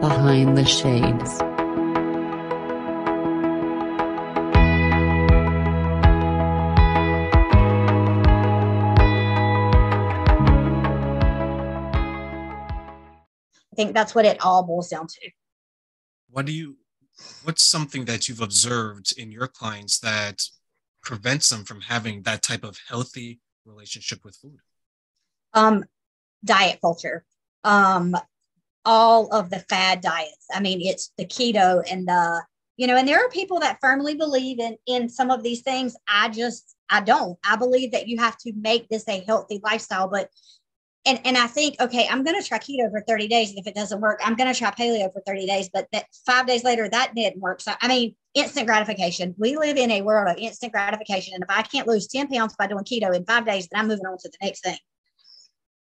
Behind the Shades. I think that's what it all boils down to. What do you what's something that you've observed in your clients that prevents them from having that type of healthy relationship with food? Um, diet culture. Um, all of the fad diets. I mean, it's the keto and the, you know, and there are people that firmly believe in in some of these things. I just I don't. I believe that you have to make this a healthy lifestyle, but and and I think, okay, I'm going to try keto for 30 days. And if it doesn't work, I'm going to try paleo for 30 days. But that five days later, that didn't work. So, I mean, instant gratification. We live in a world of instant gratification. And if I can't lose 10 pounds by doing keto in five days, then I'm moving on to the next thing.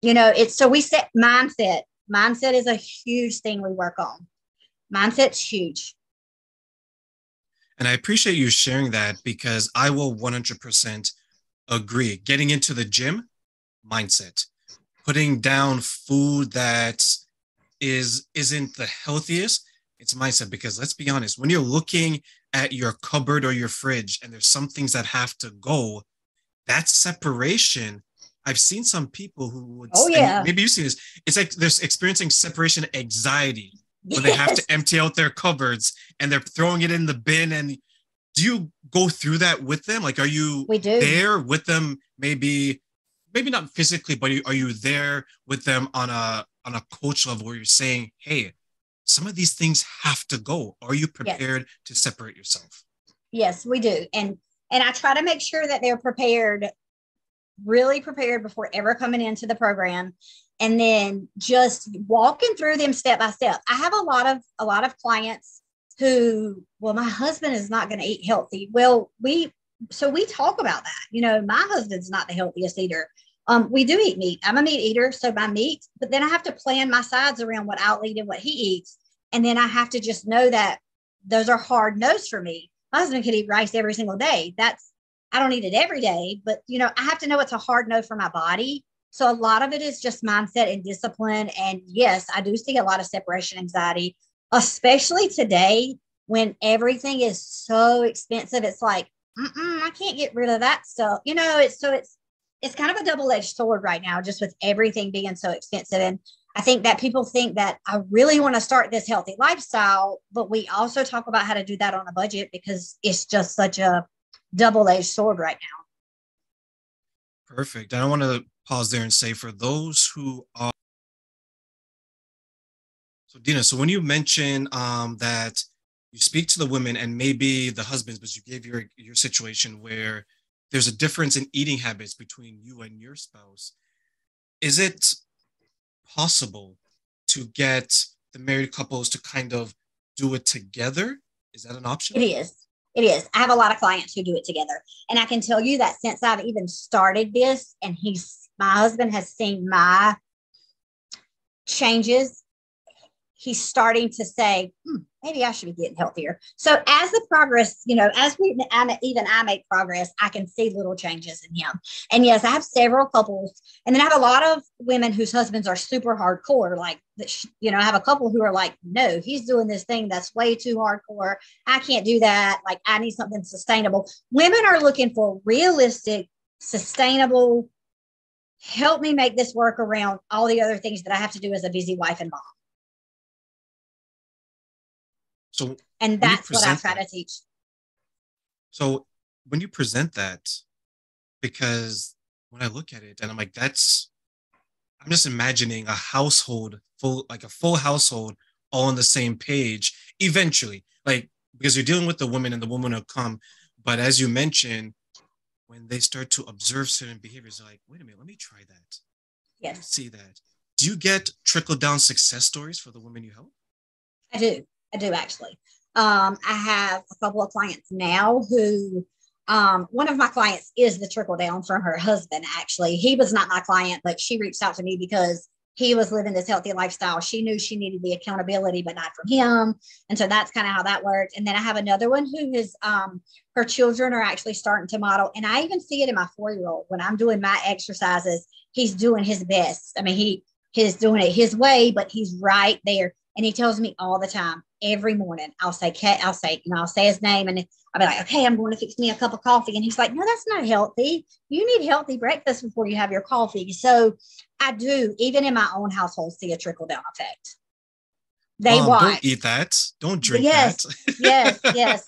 You know, it's so we set mindset. Mindset is a huge thing we work on. Mindset's huge. And I appreciate you sharing that because I will 100% agree. Getting into the gym, mindset putting down food that is isn't the healthiest it's mindset because let's be honest when you're looking at your cupboard or your fridge and there's some things that have to go that separation i've seen some people who would oh yeah maybe you've seen this it's like they're experiencing separation anxiety yes. when they have to empty out their cupboards and they're throwing it in the bin and do you go through that with them like are you we do. there with them maybe maybe not physically, but are you there with them on a on a coach level where you're saying, hey, some of these things have to go? Are you prepared yes. to separate yourself? Yes, we do. And and I try to make sure that they're prepared, really prepared before ever coming into the program. And then just walking through them step by step. I have a lot of a lot of clients who, well, my husband is not going to eat healthy. Well, we so we talk about that. You know, my husband's not the healthiest eater. Um, we do eat meat. I'm a meat eater, so by meat, but then I have to plan my sides around what I'll eat and what he eats. And then I have to just know that those are hard no's for me. My husband could eat rice every single day. That's I don't eat it every day, but you know, I have to know it's a hard no for my body. So a lot of it is just mindset and discipline. And yes, I do see a lot of separation anxiety, especially today when everything is so expensive. It's like, I can't get rid of that stuff. You know, it's so it's it's kind of a double-edged sword right now, just with everything being so expensive. And I think that people think that I really want to start this healthy lifestyle, but we also talk about how to do that on a budget because it's just such a double-edged sword right now. Perfect. And I want to pause there and say for those who are so Deana, so when you mention um, that you speak to the women and maybe the husbands, but you gave your your situation where there's a difference in eating habits between you and your spouse. Is it possible to get the married couples to kind of do it together? Is that an option? It is. It is. I have a lot of clients who do it together. And I can tell you that since I've even started this and he's my husband has seen my changes he's starting to say, hmm, maybe I should be getting healthier. So as the progress, you know, as we I, even I make progress, I can see little changes in him. And yes, I have several couples, and then I have a lot of women whose husbands are super hardcore. Like, you know, I have a couple who are like, no, he's doing this thing that's way too hardcore. I can't do that. Like, I need something sustainable. Women are looking for realistic, sustainable. Help me make this work around all the other things that I have to do as a busy wife and mom. So and that's what I try that, to teach. So when you present that, because when I look at it and I'm like, that's I'm just imagining a household full like a full household all on the same page eventually. Like because you're dealing with the woman and the woman will come. But as you mentioned, when they start to observe certain behaviors, they're like, wait a minute, let me try that. Yes. See that. Do you get trickle down success stories for the women you help? I do. I do actually. Um, I have a couple of clients now who um, one of my clients is the trickle down from her husband. Actually, he was not my client, but she reached out to me because he was living this healthy lifestyle. She knew she needed the accountability, but not from him. And so that's kind of how that worked. And then I have another one who is um, her children are actually starting to model. And I even see it in my four year old when I'm doing my exercises, he's doing his best. I mean, he he's doing it his way, but he's right there And he tells me all the time, every morning, I'll say, cat, I'll say, you know, I'll say his name and I'll be like, okay, I'm going to fix me a cup of coffee. And he's like, no, that's not healthy. You need healthy breakfast before you have your coffee. So I do, even in my own household, see a trickle down effect. They Mom, watch. Don't eat that. Don't drink Yes, that. yes, yes.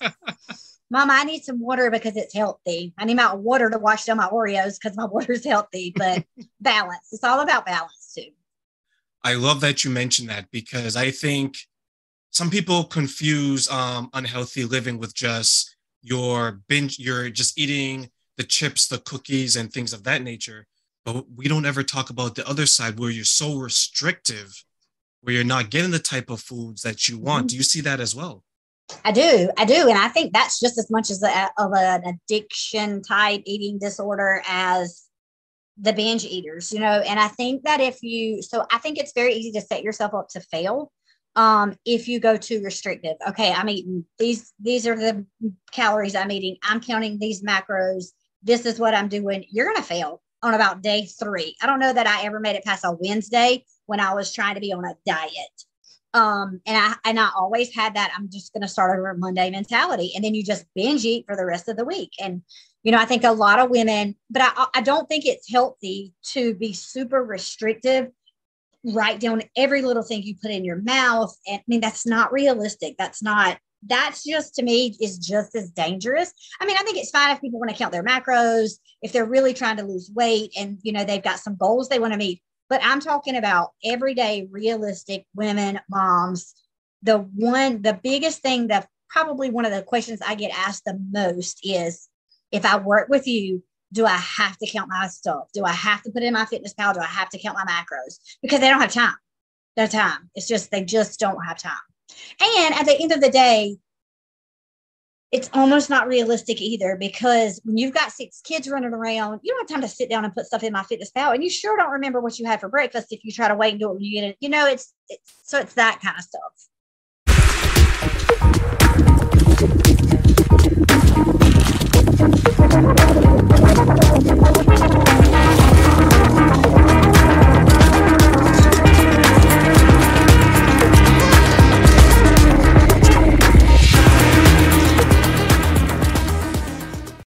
Mom, I need some water because it's healthy. I need my water to wash down my Oreos because my water's healthy, but balance. It's all about balance. I love that you mentioned that because I think some people confuse um, unhealthy living with just your binge, you're just eating the chips, the cookies, and things of that nature. But we don't ever talk about the other side where you're so restrictive, where you're not getting the type of foods that you want. Mhm. Do you see that as well? I do, I do, and I think that's just as much as a, of an addiction type eating disorder as the binge eaters, you know. And I think that if you, so I think it's very easy to set yourself up to fail um, if you go too restrictive. Okay, I'm eating these; these are the calories I'm eating. I'm counting these macros. This is what I'm doing. You're gonna fail on about day three. I don't know that I ever made it past a Wednesday when I was trying to be on a diet um and i and i always had that i'm just going to start over monday mentality and then you just binge eat for the rest of the week. And you know i think a lot of women but i i don't think it's healthy to be super restrictive write down every little thing you put in your mouth. And i mean that's not realistic. That's not that's just to me is just as dangerous. I mean i think it's fine if people want to count their macros if they're really trying to lose weight and you know they've got some goals they want to meet but I'm talking about everyday realistic women, moms. The one, the biggest thing that probably one of the questions I get asked the most is if I work with you, do I have to count my stuff? Do I have to put in MyFitnessPal? Do I have to count my macros? Because they don't have time. No time. It's just they just don't have time. And at the end of the day, it's almost not realistic either because when you've got six kids running around, you don't have time to sit down and put stuff in MyFitnessPal. And you sure don't remember what you had for breakfast if you try to wait and do it when you get it. You know, it's, it's so it's that kind of stuff.